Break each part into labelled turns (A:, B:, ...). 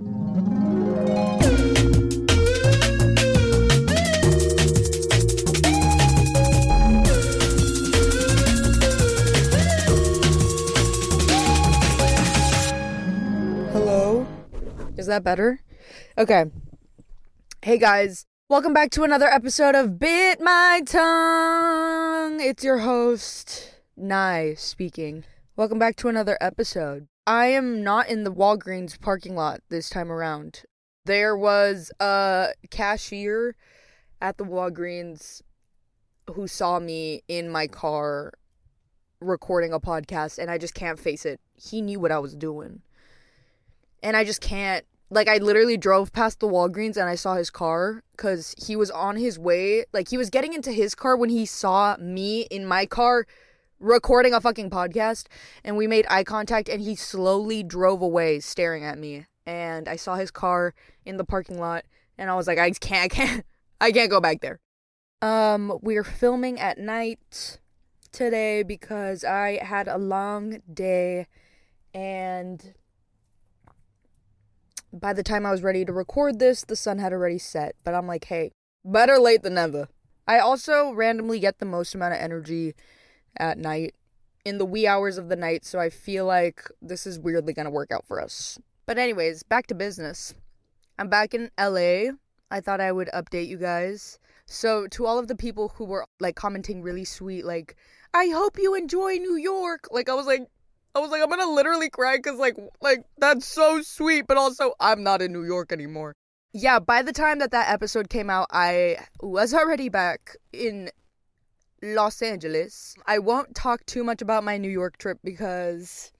A: Hello? Is that better? Okay. Hey guys, welcome back to another episode of Bit My Tongue. It's your host, Nai, speaking. Welcome back to another episode. I am not in the Walgreens parking lot this time around. There was a cashier at the Walgreens who saw me in my car recording a podcast, and I just can't face it. He knew what I was doing and I just can't. Like, I literally drove past the Walgreens and I saw his car because he was on his way. Like, he was getting into his car when he saw me in my car recording a fucking podcast. And we made eye contact and he slowly drove away staring at me. And I saw his car in the parking lot and I was like, I can't, I can't, I can't go back there. Um, we're filming at night today because I had a long day and by the time I was ready to record this, the sun had already set. But I'm like, hey, better late than never. I also randomly get the most amount of energy at night in the wee hours of the night, so I feel like this is weirdly gonna work out for us. But, anyways, back to business. I'm back in LA. I thought I would update you guys. So, to all of the people who were like commenting really sweet, like, I hope you enjoy New York. Like, I was like, I was like, I'm gonna literally cry because like like that's so sweet, but also I'm not in New York anymore. Yeah, by the time that that episode came out, I was already back in Los Angeles. I won't talk too much about my New York trip because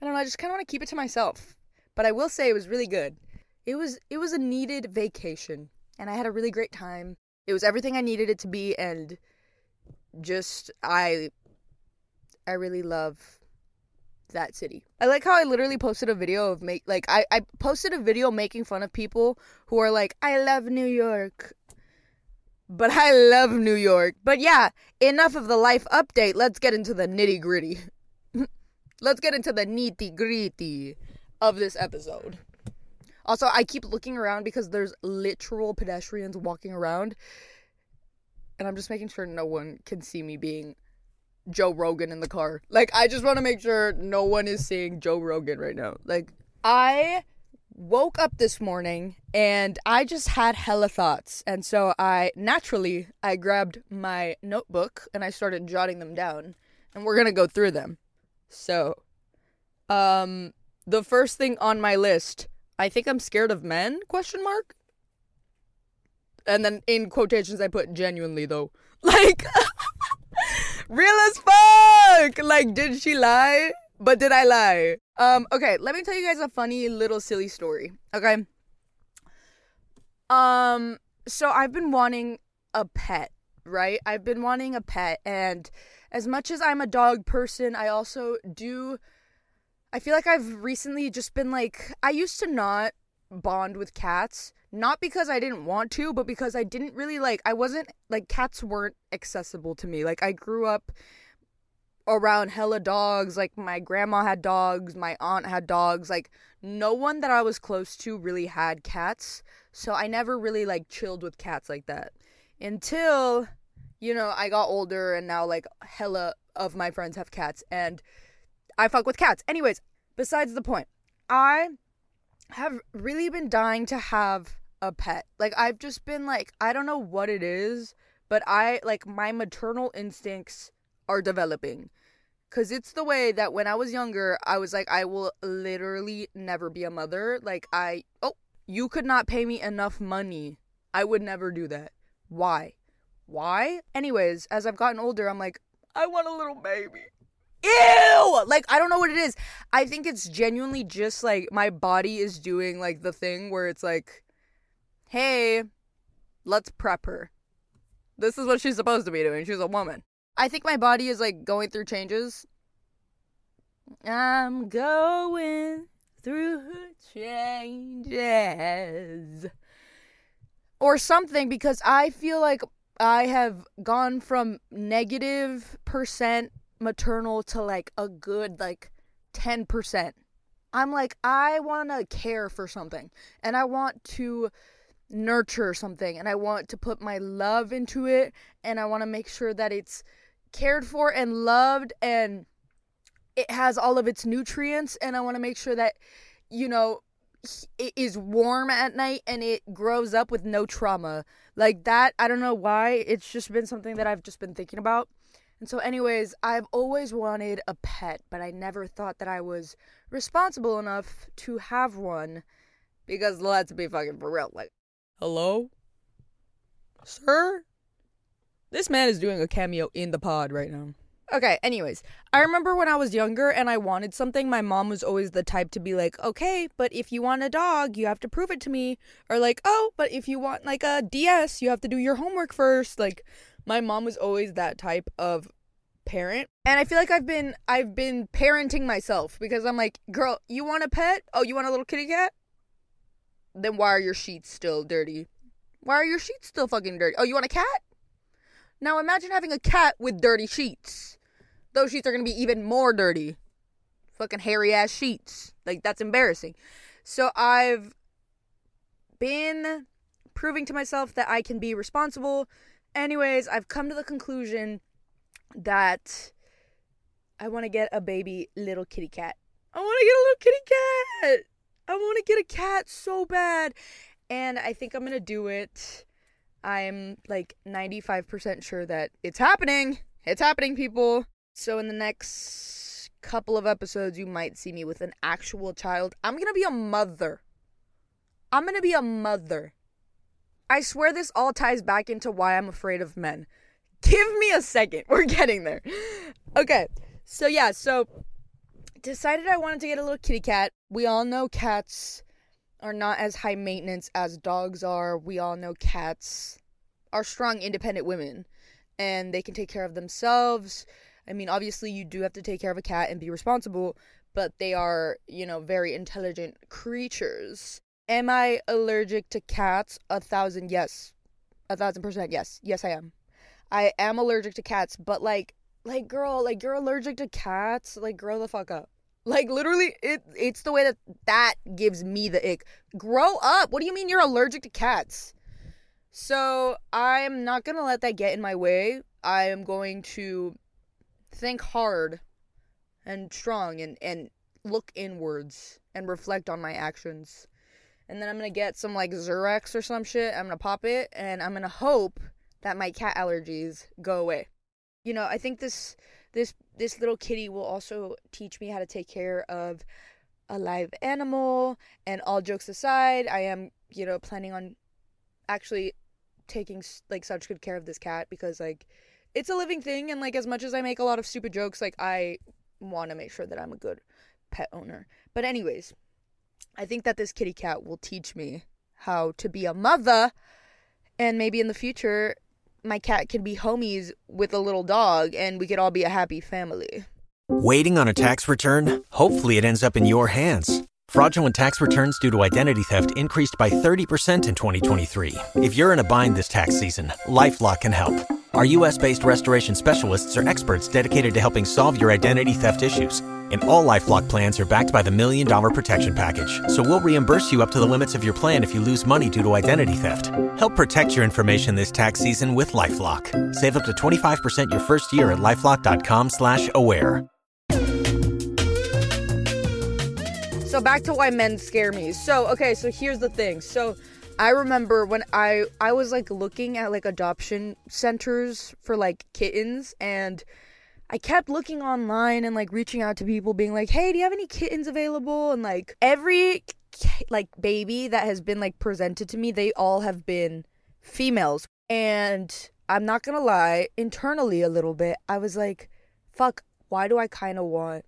A: I don't know, I just kind of want to keep it to myself. But I will say it was really good. It was it was a needed vacation and I had a really great time. It was everything I needed it to be and just I I really love that city. I like how I literally posted a video of make like I I posted a video making fun of people who are like I love New York. But I love New York. But yeah, enough of the life update. Let's get into the nitty-gritty. Let's get into the nitty-gritty of this episode. Also, I keep looking around because there's literal pedestrians walking around. And I'm just making sure no one can see me being Joe Rogan in the car. Like, I just want to make sure no one is seeing Joe Rogan right now. Like, I woke up this morning and I just had hella thoughts. And so I naturally I grabbed my notebook and I started jotting them down. And we're going to go through them. So, um the first thing on my list, I think I'm scared of men? Question mark. And then in quotations I put genuinely though. Like real as fuck. Like, did she lie? But did I lie? Um, okay, let me tell you guys a funny little silly story. Okay. Um, so I've been wanting a pet, right? I've been wanting a pet, and as much as I'm a dog person, I also do. I feel like I've recently just been like, I used to not bond with cats not because I didn't want to, but because I didn't really like I wasn't like cats weren't accessible to me. Like I grew up around hella dogs, like my grandma had dogs, my aunt had dogs, like no one that I was close to really had cats. So I never really like chilled with cats like that. Until you know, I got older and now like hella of my friends have cats and I fuck with cats. Anyways, besides the point. I have really been dying to have a pet. Like I've just been like I don't know what it is, but I like my maternal instincts are developing. Cuz it's the way that when I was younger, I was like I will literally never be a mother. Like I oh, you could not pay me enough money. I would never do that. Why? Why? Anyways, as I've gotten older, I'm like I want a little baby. ew! Like, I don't know what it is. I think it's genuinely just like my body is doing like the thing where it's like, hey, let's prep her. This is what she's supposed to be doing. She's a woman. I think my body is like going through changes. I'm going through changes. Or something because I feel like I have gone from negative percent maternal to like a good like 10%. I'm like, I want to care for something and I want to nurture something and I want to put my love into it and I want to make sure that it's cared for and loved and it has all of its nutrients and I want to make sure that you know it is warm at night and it grows up with no trauma. Like that, I don't know why. It's just been something that I've just been thinking about. And so, anyways, I've always wanted a pet, but I never thought that I was responsible enough to have one. Because let's be fucking for real. Like, hello? Sir? This man is doing a cameo in the pod right now. Okay, anyways, I remember when I was younger and I wanted something, my mom was always the type to be like, okay, but if you want a dog, you have to prove it to me. Or like, oh, but if you want like a DS, you have to do your homework first. Like, my mom was always that type of parent. And I feel like I've been I've been parenting myself because I'm like, girl, you want a pet? Oh, you want a little kitty cat? Then why are your sheets still dirty? Why are your sheets still fucking dirty? Oh, you want a cat? Now imagine having a cat with dirty sheets. Those sheets are gonna be even more dirty. Fucking hairy ass sheets. Like that's embarrassing. So I've been proving to myself that I can be responsible. Anyways, I've come to the conclusion that I want to get a baby little kitty cat. I want to get a little kitty cat. I want to get a cat so bad. And I think I'm to do it. I'm like 95% sure that it's happening. It's happening, people. So in the next couple of episodes, you might see me with an actual child. I'm to be a mother. I'm to be a mother. I swear this all ties back into why I'm afraid of men. Give me a second. We're getting there. Okay. So yeah, so decided I wanted to get a little kitty cat. We all know cats are not as high maintenance as dogs are. We all know cats are strong, independent women and they can take care of themselves. I mean, obviously, you do have to take care of a cat and be responsible, but they are, you know, very intelligent creatures. Am I allergic to cats? A thousand, yes. A thousand percent, yes. Yes, I am. I am allergic to cats, but like like girl, like you're allergic to cats, like grow the fuck up. Like literally it it's the way that that gives me the ick. Grow up. What do you mean you're allergic to cats? So, I'm not to let that get in my way. I am going to think hard and strong and and look inwards and reflect on my actions. And then I'm to get some like Zyrtec or some shit. I'm to pop it and I'm to hope that my cat allergies go away. You know, I think this this this little kitty will also teach me how to take care of a live animal. And all jokes aside, I am, you know, planning on actually taking like such good care of this cat because like it's a living thing. And like as much as I make a lot of stupid jokes, like I want to make sure that I'm a good pet owner. But anyways, I think that this kitty cat will teach me how to be a mother. And maybe in the future my cat can be homies with a little dog and we could all be a happy family.
B: Waiting on a tax return? Hopefully, it ends up in your hands. Fraudulent tax returns due to identity theft increased by 30% in 2023. If you're in a bind this tax season, LifeLock can help. Our US based restoration specialists are experts dedicated to helping solve your identity theft issues. And all LifeLock plans are backed by the Million Dollar Protection Package. So we'll reimburse you up to the limits of your plan if you lose money due to identity theft. Help protect your information this tax season with LifeLock. Save up to 25% your first year at LifeLock.com slash aware.
A: So back to why men scare me. So, okay, so here's the thing. So I remember when I I was like looking at like adoption centers for like kittens and I kept looking online and like reaching out to people being like, "Hey, do you have any kittens available?" And like every like baby that has been like presented to me, they all have been females. And I'm not going to lie, internally a little bit, I was like, "Fuck, why do I kind of want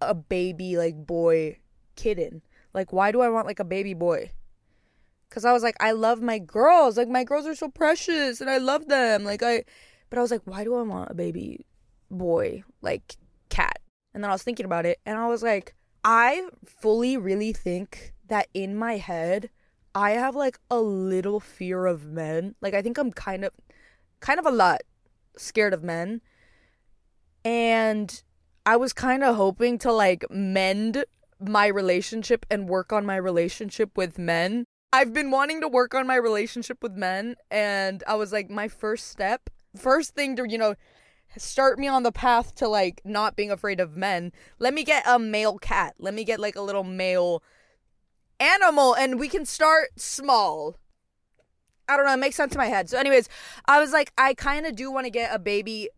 A: a baby like boy kitten? Like why do I want like a baby boy? Cuz I was like I love my girls. Like my girls are so precious and I love them. Like I but I was like why do I want a baby boy like cat? And then I was thinking about it and I was like I fully really think that in my head I have like a little fear of men. Like I think I'm kind of kind of a lot scared of men. And I was kind of hoping to like mend my relationship and work on my relationship with men. I've been wanting to work on my relationship with men and I was like my first step, first thing to, you know, start me on the path to like not being afraid of men. Let me get a male cat. Let me get like a little male animal and we can start small. I don't know, it makes sense in my head. So, anyways, I was like, I kind of do want to get a baby.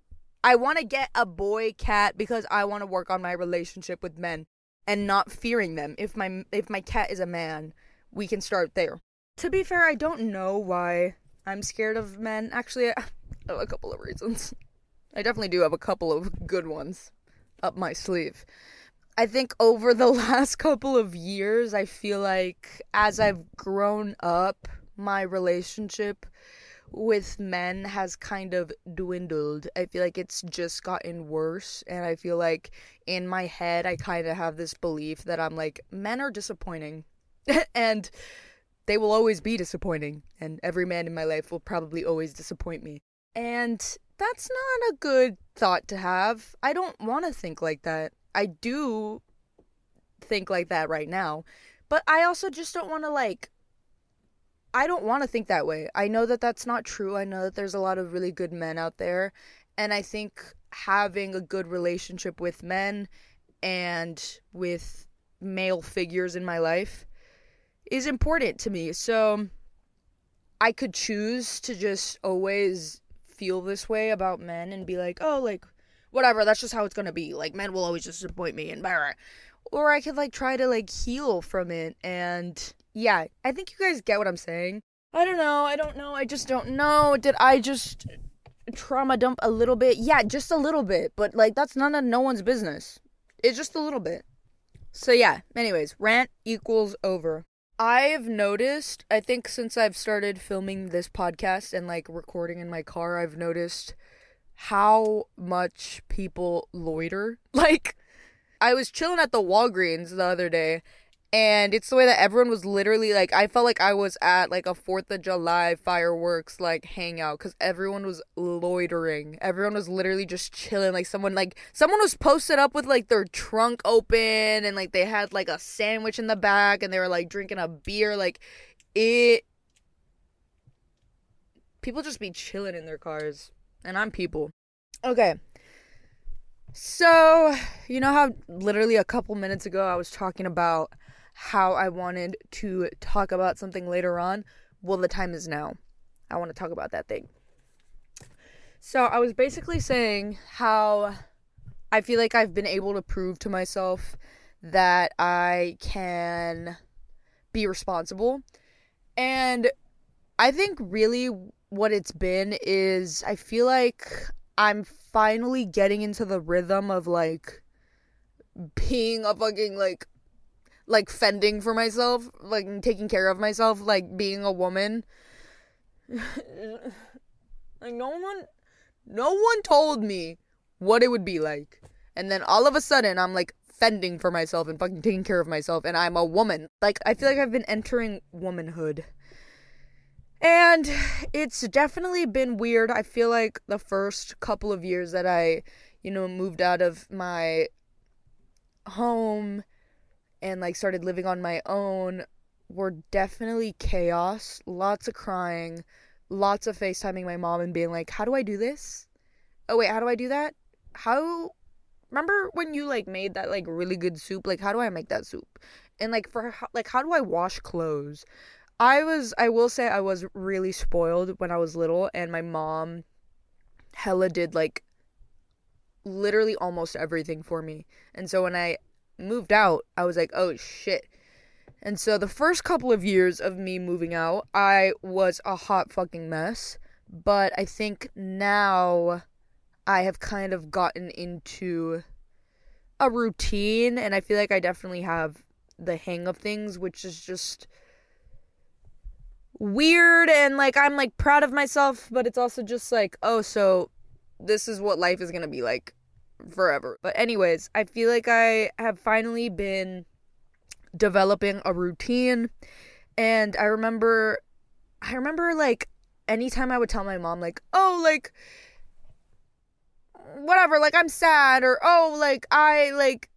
A: I want to get a boy cat because I want to work on my relationship with men and not fearing them. If my if my cat is a man, we can start there. To be fair, I don't know why I'm scared of men. Actually, a couple of reasons. I definitely do have a couple of good ones up my sleeve. I think over the last couple of years, I feel like as I've grown up, my relationship with men has kind of dwindled. I feel like it's just gotten worse. And I feel like in my head, I kind of have this belief that I'm like, men are disappointing. and they will always be disappointing. And every man in my life will probably always disappoint me. And that's not a good thought to have. I don't want to think like that. I do think like that right now, but I also just don't want to like I don't want to think that way. I know that that's not true. I know that there's a lot of really good men out there, and I think having a good relationship with men and with male figures in my life is important to me. So I could choose to just always feel this way about men and be like, "Oh, like whatever, that's just how it's gonna be. Like men will always disappoint me and blah. Or I could like try to like heal from it and yeah, I think you guys get what I'm saying. I don't know, I don't know, I just don't know. Did I just trauma dump a little bit? Yeah, just a little bit, but like that's none of no one's business. It's just a little bit. So yeah, anyways, rant equals over. I've noticed, I think since I've started filming this podcast and like recording in my car, I've noticed how much people loiter. Like, I was chilling at the Walgreens the other day, and it's the way that everyone was literally like, I felt like I was at like a 4th of July fireworks like hangout because everyone was loitering. Everyone was literally just chilling. Like, someone, like, someone was posted up with like their trunk open and like they had like a sandwich in the back and they were like drinking a beer. Like, it. People just be chilling in their cars and I'm people. Okay. So, you know how literally a couple minutes ago I was talking about how I wanted to talk about something later on? Well, the time is now. I want to talk about that thing. So, I was basically saying how I feel like I've been able to prove to myself that I can be responsible. And I think really what it's been is I feel like I'm finally getting into the rhythm of like being a fucking like like fending for myself, like taking care of myself, like being a woman. like no one no one told me what it would be like. And then all of a sudden I'm like fending for myself and fucking taking care of myself and I'm a woman. Like I feel like I've been entering womanhood. And it's definitely been weird. I feel like the first couple of years that I, you know, moved out of my home and like started living on my own were definitely chaos. Lots of crying, lots of FaceTiming my mom and being like, "How do I do this? Oh wait, how do I do that? How Remember when you like made that like really good soup? Like how do I make that soup? And like for like how do I wash clothes? I was I will say I was really spoiled when I was little and my mom hella did like literally almost everything for me. And so when I moved out, I was like, "Oh shit." And so the first couple of years of me moving out, I was a hot fucking mess, but I think now I have kind of gotten into a routine and I feel like I definitely have the hang of things, which is just weird and like I'm like proud of myself, but it's also just like, oh, so this is what life is going to be like forever. But anyways, I feel like I have finally been developing a routine and I remember I remember like anytime I would tell my mom like, "Oh, like whatever, like I'm sad or oh, like I like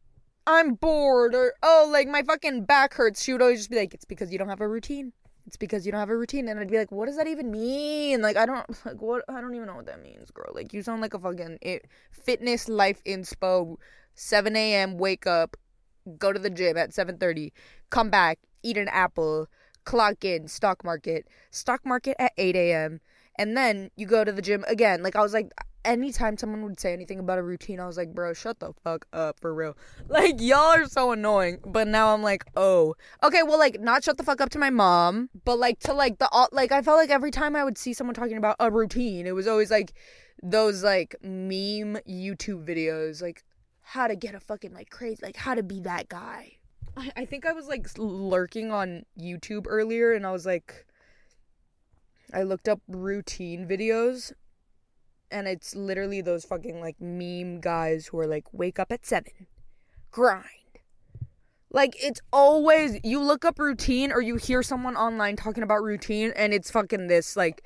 A: I'm bored or oh, like my fucking back hurts." She would always just be like, "It's because you don't have a routine." It's because you don't have a routine, and I'd be like, "What does that even mean?" Like, I don't like what I don't even know what that means, girl. Like, you sound like a fucking it, fitness life inspo. 7 a.m. Wake up, go to the gym at 7:30, come back, eat an apple, clock in, stock market, stock market at 8 a.m., and then you go to the gym again. Like I was like, anytime someone would say anything about a routine, I was like, bro, shut the fuck up for real. Like y'all are so annoying. But now I'm like, oh, okay, well, like not shut the fuck up to my mom, but like to like the like I felt like every time I would see someone talking about a routine, it was always like those like meme YouTube videos, like how to get a fucking like crazy, like how to be that guy. I, I think I was like lurking on YouTube earlier, and I was like. I looked up routine videos and it's literally those fucking like meme guys who are like wake up at 7 grind. Like it's always you look up routine or you hear someone online talking about routine and it's fucking this like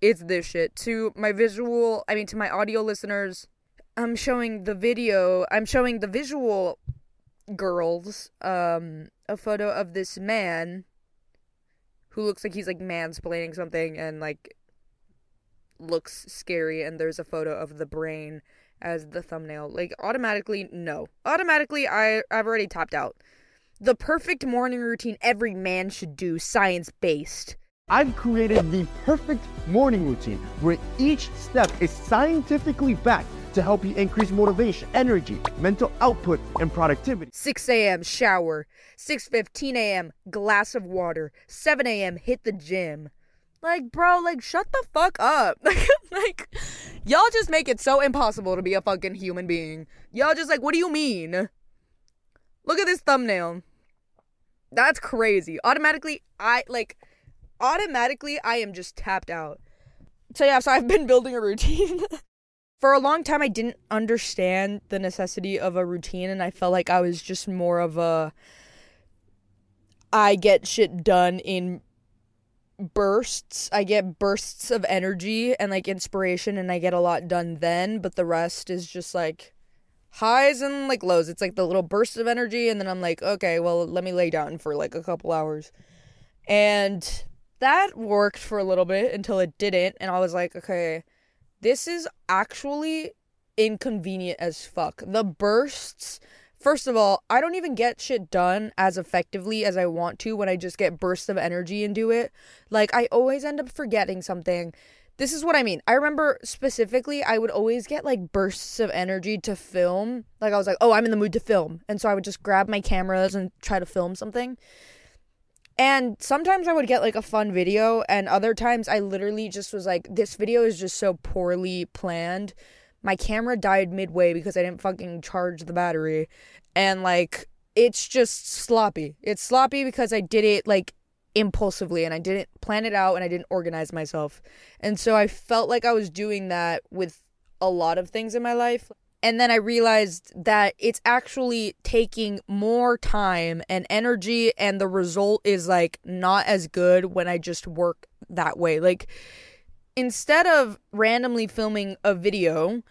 A: it's this shit. To my visual i mean to my audio listeners i'm showing the video i'm showing the visual girls um a photo of this man who looks like he's like mansplaining something and like looks scary and there's a photo of the brain as the thumbnail. Like automatically no. Automatically I I've already tapped out. The perfect morning routine every man should do, science based.
C: I've created the perfect morning routine where each step is scientifically backed to help you increase motivation, energy, mental output, and productivity.
A: 6 a.m. shower, 6:15 a.m. glass of water, 7 a.m. hit the gym. Like, bro, like, shut the fuck up. like, y'all just make it so impossible to be a fucking human being. Y'all just like, what do you mean? Look at this thumbnail. That's crazy. Automatically, I like, automatically, I am just tapped out. So, yeah, so I've been building a routine. For a long time, I didn't understand the necessity of a routine, and I felt like I was just more of a. I get shit done in bursts. I get bursts of energy and like inspiration and I get a lot done then, but the rest is just like highs and like lows. It's like the little bursts of energy and then I'm like, okay, well, let me lay down for like a couple hours. And that worked for a little bit until it didn't and I was like, okay, this is actually inconvenient as fuck. The bursts First of all, I don't even get shit done as effectively as I want to when I just get bursts of energy and do it. Like, I always end up forgetting something. This is what I mean. I remember specifically, I would always get like bursts of energy to film. Like, I was like, oh, I'm in the mood to film. And so I would just grab my cameras and try to film something. And sometimes I would get like a fun video, and other times I literally just was like, this video is just so poorly planned my camera died midway because I didn't fucking charge the battery. And like it's just sloppy. It's sloppy because I did it like impulsively and I didn't plan it out and I didn't organize myself. And so I felt like I was doing that with a lot of things in my life. And then I realized that it's actually taking more time and energy, and the result is like not as good when I just work that way. Like, instead of randomly filming a video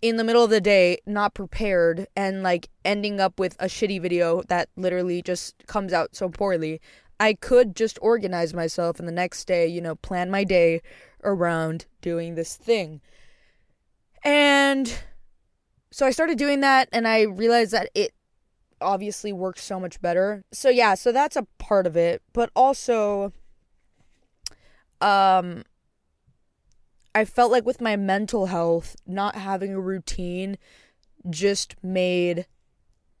A: in the middle of the day, not prepared, and like ending up with a shitty video that literally just comes out so poorly, I could just organize myself and the next day, you know, plan my day around doing this thing. And so I started doing that and I realized that it obviously works so much better. So yeah, so that's a part of it, but also um I felt like with my mental health, not having a routine just made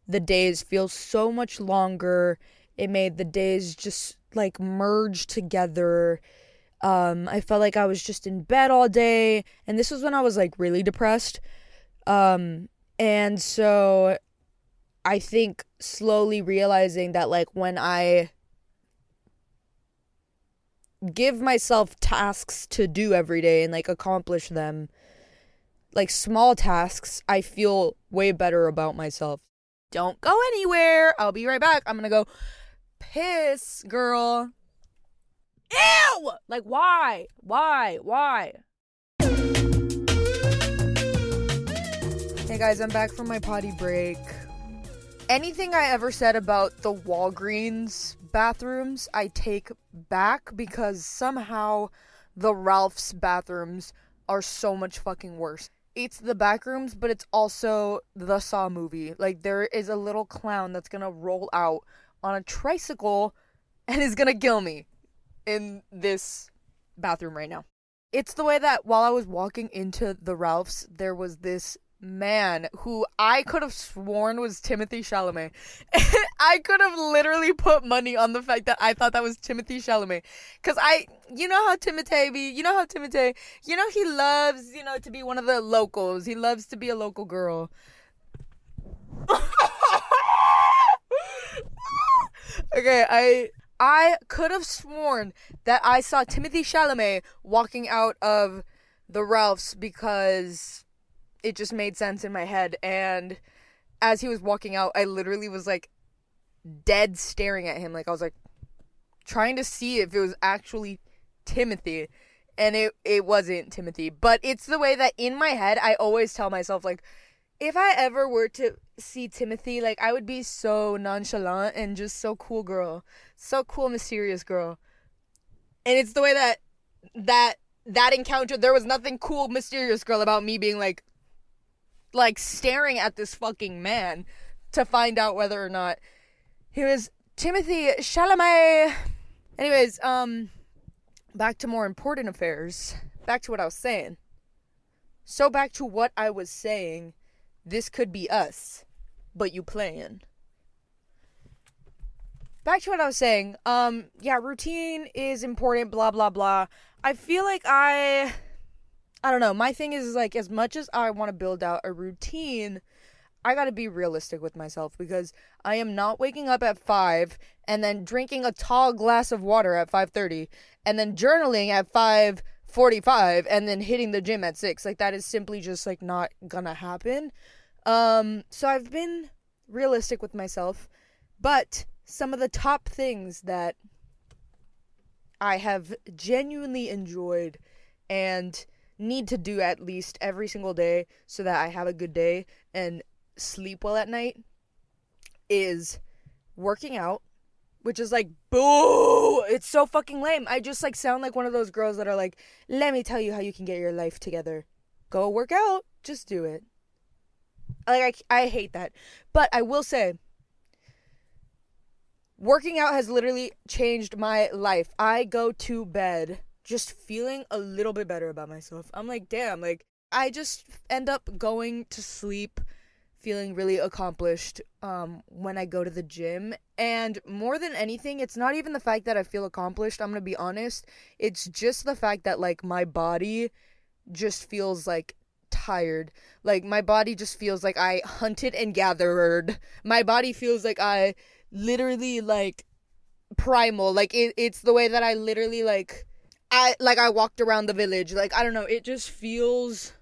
A: the days feel so much longer. It made the days just like merge together. Um, I felt like I was just in bed all day, and this was when I was like really depressed. Um, and so I think slowly realizing that like when I give myself tasks to do every day and like accomplish them, like small tasks, I feel way better about myself. Don't go anywhere. I'll be right back. I'm gonna go piss, girl. Ew! Like, why? Why? Why? Hey guys, I'm back from my potty break. Anything I ever said about the Walgreens bathrooms, I take back because somehow the Ralph's bathrooms are so much fucking worse. It's the back rooms, but it's also the Saw movie. Like, there is a little clown that's gonna roll out on a tricycle and is gonna kill me in this bathroom right now. It's the way that while I was walking into the Ralph's, there was this man who I could have sworn was Timothy Chalamet. I could have literally put money on the fact that I thought that was Timothy Chalamet. Cause I, you know how Timothy be, you know how Timothy, you know he loves, you know, to be one of the locals. He loves to be a local girl. okay, I I could have sworn that I saw Timothy Chalamet walking out of the Ralphs because it just made sense in my head. And as he was walking out, I literally was like dead staring at him. Like I was like trying to see if it was actually Timothy. And it, it wasn't Timothy. But it's the way that in my head I always tell myself like if I ever were to see Timothy, like I would be so nonchalant and just so cool girl. So cool, mysterious girl. And it's the way that that that encounter there was nothing cool, mysterious girl about me being like like staring at this fucking man to find out whether or not he was Timothy Chalamet. Anyways, um back to more important affairs. Back to what I was saying. So back to what I was saying this could be us, but you playing. Back to what I was saying. Um, yeah, routine is important, blah, blah, blah. I feel like I. I don't know. My thing is, like, as much as I want to build out a routine, I gotta be realistic with myself because I am not waking up at 5 and then drinking a tall glass of water at 5.30 and then journaling at 5.45 and then hitting the gym at 6. Like, that is simply just, like, not gonna happen. Um, so I've been realistic with myself, but some of the top things that I have genuinely enjoyed and need to do at least every single day so that I have a good day and sleep well at night is working out, which is like boo, it's so fucking lame. I just like sound like one of those girls that are like, "Let me tell you how you can get your life together. Go work out, just do it." Like I, I hate that. But I will say working out has literally changed my life. I go to bed just feeling a little bit better about myself. I'm like, damn, like I just end up going to sleep feeling really accomplished um, when I go to the gym. And more than anything, it's not even the fact that I feel accomplished, I'm going to be honest. It's just the fact that like my body just feels like tired. Like my body just feels like I hunted and gathered. My body feels like I literally like primal. Like it, it's the way that I literally like I like I walked around the village. Like I don't know, it just feels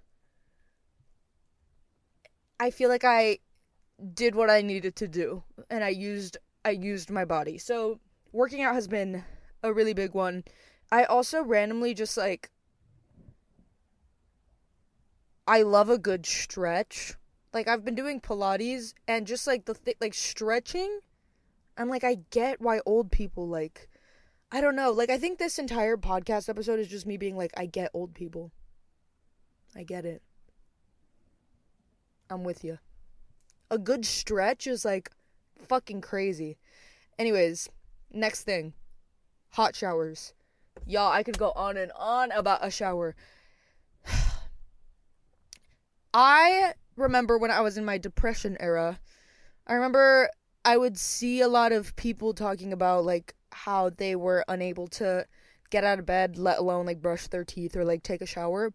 A: I feel like I did what I needed to do and I used I used my body. So working out has been a really big one. I also randomly just like I love a good stretch. Like I've been doing Pilates and just like the th- like stretching. I'm like I get why old people like I don't know. Like I think this entire podcast episode is just me being like I get old people. I get it. I'm with you. A good stretch is like fucking crazy. Anyways, next thing. Hot showers. Y'all, I could go on and on about a shower. I remember when I was in my depression era, I remember I would see a lot of people talking about like how they were unable to get out of bed, let alone like brush their teeth or like take a shower.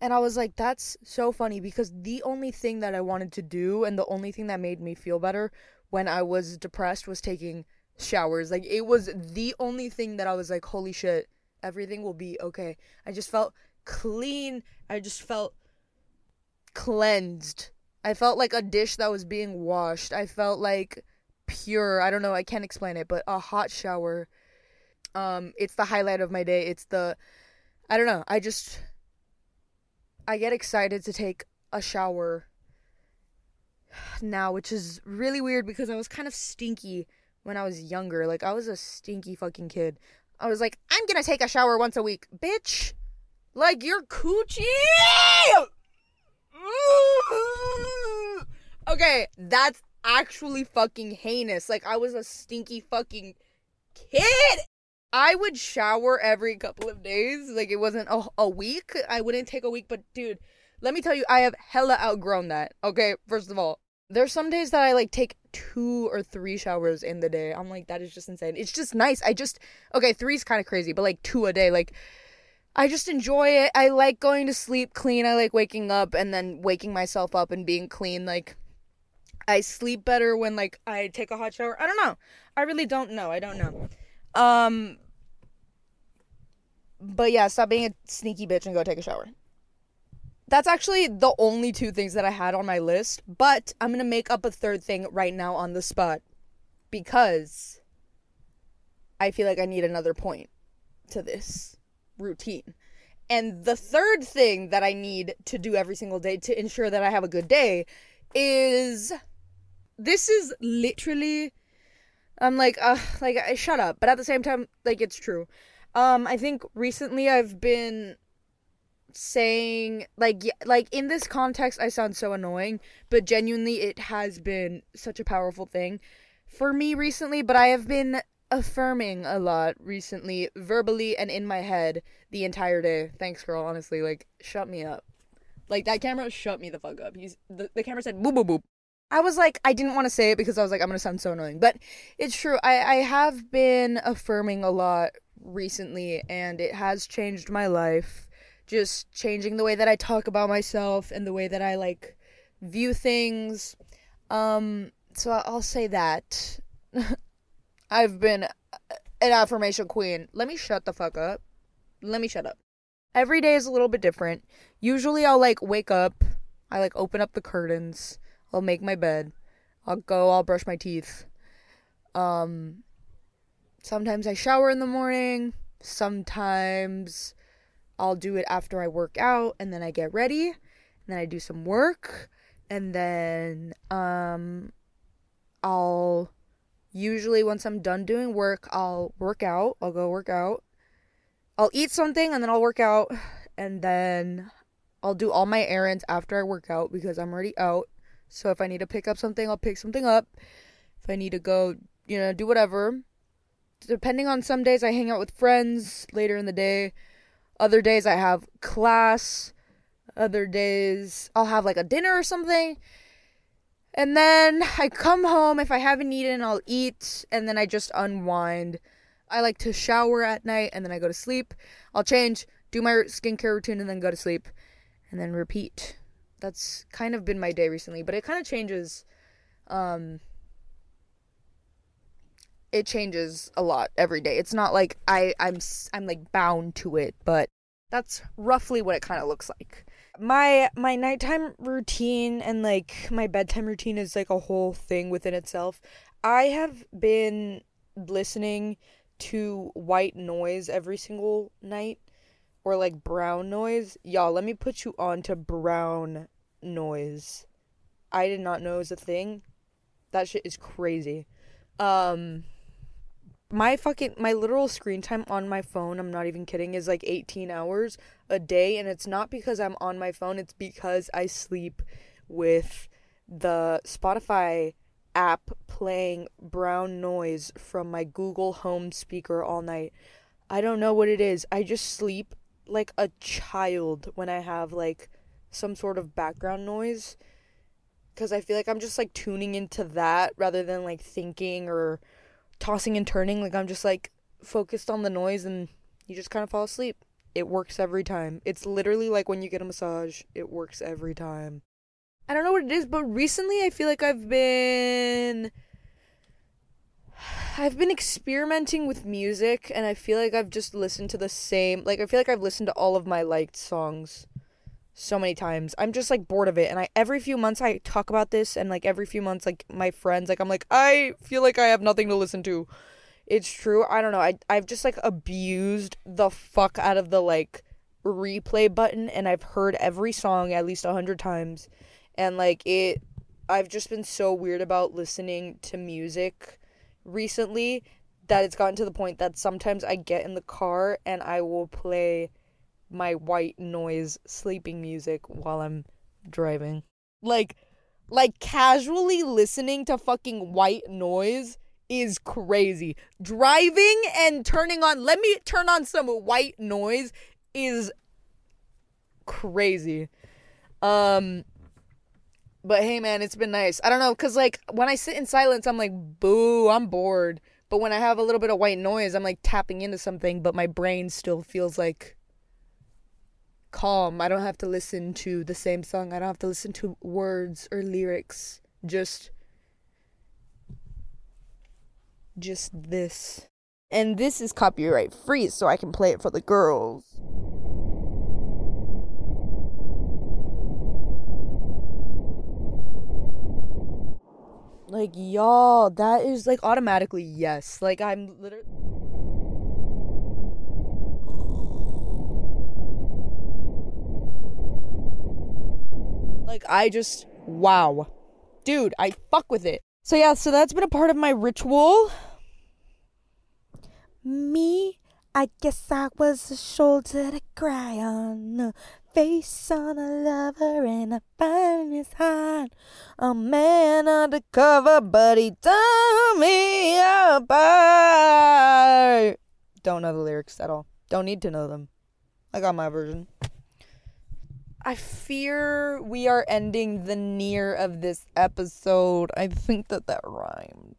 A: And I was like, that's so funny because the only thing that I wanted to do and the only thing that made me feel better when I was depressed was taking showers. Like, it was the only thing that I was like, holy shit, everything will be okay. I just felt clean. I just felt cleansed. I felt like a dish that was being washed. I felt like pure. I don't know, I can't explain it, but a hot shower um it's the highlight of my day. It's the I don't know. I just I get excited to take a shower now, which is really weird because I was kind of stinky when I was younger. Like I was a stinky fucking kid. I was like, I'm gonna take a shower once a week, bitch. Like your coochie. okay, that's actually fucking heinous. Like I was a stinky fucking kid. I would shower every couple of days. Like it wasn't a, a week. I wouldn't take a week, but dude, let me tell you, I have hella outgrown that. Okay, first of all, there's some days that I like take two or three showers in the day. I'm like, that is just insane. It's just nice. I just okay, three's kind of crazy, but like two a day, like I just enjoy it. I like going to sleep clean. I like waking up and then waking myself up and being clean. Like I sleep better when like I take a hot shower. I don't know. I really don't know. I don't know. Um but yeah, stop being a sneaky bitch and go take a shower. That's actually the only two things that I had on my list, but I'm going to make up a third thing right now on the spot because I feel like I need another point to this routine. And the third thing that I need to do every single day to ensure that I have a good day is this is literally I'm like uh like I shut up, but at the same time like it's true. Um I think recently I've been saying like like in this context I sound so annoying, but genuinely it has been such a powerful thing for me recently, but I have been affirming a lot recently verbally and in my head the entire day. Thanks girl, honestly, like shut me up. Like that camera shut me the fuck up. He's the, the camera said boop boop boop. I was like, I didn't want to say it because I was like, I'm gonna sound so annoying. But it's true. I, I have been affirming a lot recently and it has changed my life just changing the way that I talk about myself and the way that I like view things. Um, so I'll say that I've been an affirmation queen. Let me shut the fuck up. Let me shut up. Every day is a little bit different. Usually I'll like wake up, I like open up the curtains, I'll make my bed, I'll go, I'll brush my teeth. Um sometimes I shower in the morning, sometimes I'll do it after I work out and then I get ready and then I do some work and then um I'll usually once I'm done doing work, I'll work out. I'll go work out. I'll eat something and then I'll work out and then I'll do all my errands after I work out because I'm already out. So if I need to pick up something, I'll pick something up. If I need to go, you know, do whatever. Depending on some days I hang out with friends later in the day other days I have class. Other days I'll have like a dinner or something. And then I come home. If I haven't eaten, I'll eat. And then I just unwind. I like to shower at night and then I go to sleep. I'll change, do my skincare routine, and then go to sleep. And then repeat. That's kind of been my day recently. But it kind of changes. Um, it changes a lot every day. It's not like I I'm I'm like bound to it, but that's roughly what it kind of looks like. My my nighttime routine and like my bedtime routine is like a whole thing within itself. I have been listening to white noise every single night or like brown noise. Y'all, let me put you on to brown noise. I did not know it was a thing. That shit is crazy. Um my fucking my literal screen time on my phone i'm not even kidding is like 18 hours a day and it's not because i'm on my phone it's because i sleep with the spotify app playing brown noise from my google home speaker all night i don't know what it is i just sleep like a child when i have like some sort of background noise because i feel like i'm just like tuning into that rather than like thinking or tossing and turning. Like I'm just like focused on the noise and You just kind of fall asleep. It works every time. It's literally like when you get a massage, it works every time. I don't know what it is, but recently I feel like I've been I've been experimenting with music and I feel like I've just listened to the same like I feel like I've listened to all of my liked songs so many times. I'm just like bored of it and I every few months I talk about this and like every few months like my friends like I'm like I feel like I have nothing to listen to. It's true. I don't know. I I've just like abused the fuck out of the like replay button and I've heard every song at least a hundred times and like it I've just been so weird about listening to music recently that it's gotten to the point that sometimes I get in the car and I will play my white noise sleeping music while I'm driving. Like like casually listening to fucking white noise is crazy. Driving and turning on let me turn on some white noise is crazy. Um but hey, man, it's been nice. I don't know, cause like when I sit in silence, I'm like, boo, I'm bored. But when I have a little bit of white noise, I'm like tapping into something, but my brain still feels like calm. I don't have to listen to the same song. I don't have to listen to words or lyrics. Just just this. And this is copyright free, so I can play it for the girls. Like, y'all, that is like automatically yes. Like, I'm literally. Like, I just. Wow. Dude, I fuck with it. So, yeah, so that's been a part of my ritual. Me, I guess I was a shoulder to cry on face on a lover and a in his heart. A man undercover, but he tore me apart. Don't know the lyrics at all. Don't need to know them. I got my version. I fear we are ending the near of this episode. I think that that rhymed.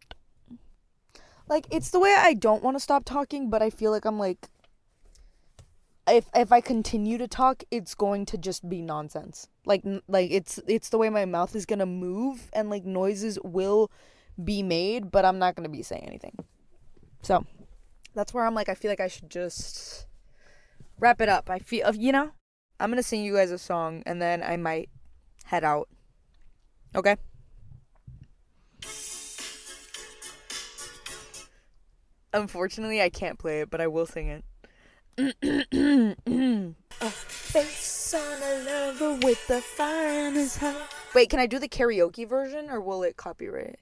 A: Like, it's the way I don't want to stop talking, but I feel like I'm like if if I continue to talk, it's going to just be nonsense. Like like it's it's the way my mouth is gonna move, and like noises will be made, but I'm not gonna be saying anything. So that's where I'm like, I feel like I should just wrap it up. I feel you know, I'm gonna sing you guys a song, and then I might head out. Okay. Unfortunately, I can't play it, but I will sing it a face on a lover with the fire in his heart. Wait, can I do the karaoke version or will it copyright?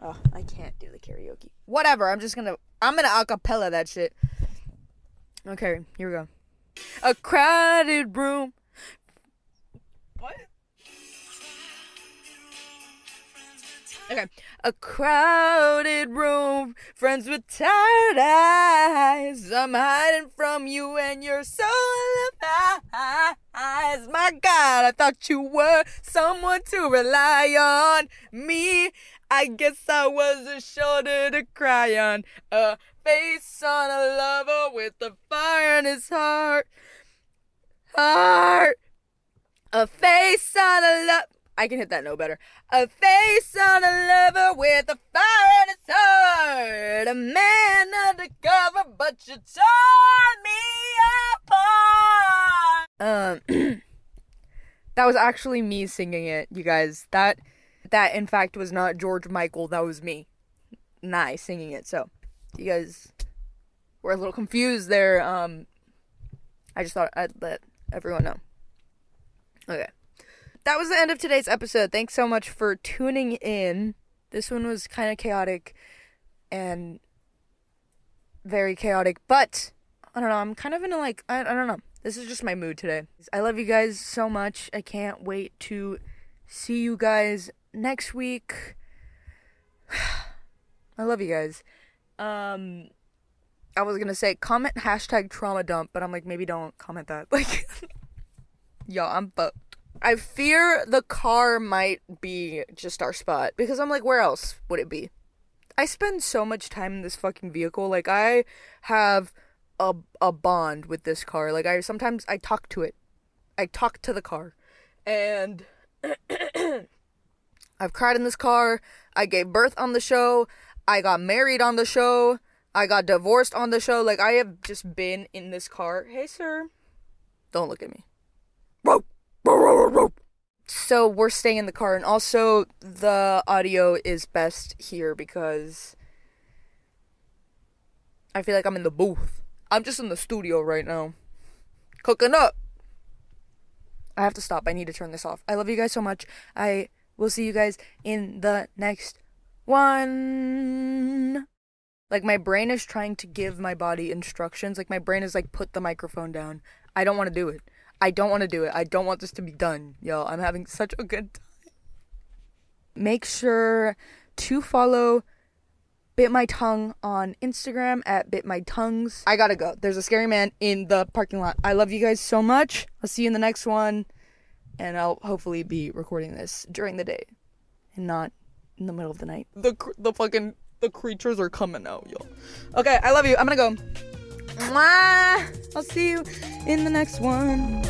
A: Oh, I can't do the karaoke. Whatever, I'm just gonna I'm gonna acapella that shit. Okay, here we go. A crowded room. What? Okay. A crowded room, friends with tired eyes. I'm hiding from you and you're so alive. My God, I thought you were someone to rely on. Me, I guess I was a shoulder to cry on. A face on a lover with a fire in his heart. Heart. A face on a love. I can hit that no better. A face on a lover with a fire in his heart. A man undercover, but you tore me apart. Um, that was actually me singing it, you guys. That, that in fact was not George Michael. That was me, nice singing it. So, you guys were a little confused there. Um, I just thought I'd let everyone know. Okay that was the end of today's episode. Thanks so much for tuning in. This one was kind of chaotic and very chaotic, but I don't know. I'm kind of in a like, I, I don't know. This is just my mood today. I love you guys so much. I can't wait to see you guys next week. I love you guys. Um, I was gonna say comment hashtag trauma dump, but I'm like maybe don't comment that. Like, yo, I'm fucked. I fear the car might be just our spot because I'm like, where else would it be? I spend so much time in this fucking vehicle. Like, I have a a bond with this car. Like I sometimes I talk to it. I talk to the car. And I've cried in this car. I gave birth on the show. I got married on the show. I got divorced on the show. Like I have just been in this car. Hey sir. Don't look at me. So we're staying in the car and also the audio is best here because I feel like I'm in the booth. I'm just in the studio right now. Cooking up. I have to stop. I need to turn this off. I love you guys so much. I will see you guys in the next one. Like my brain is trying to give my body instructions. Like my brain is like put the microphone down. I don't want to do it. I don't want to do it. I don't want this to be done. Yo, I'm having such a good time. Make sure to follow Bit My Tongue on Instagram at Bit My Tongues. I gotta go. There's a scary man in the parking lot. I love you guys so much. I'll see you in the next one. And I'll hopefully be recording this during the day and not in the middle of the night. The the fucking the creatures are coming out, yo. Okay, I love you. I'm gonna go. Mwah! I'll see you in the next one.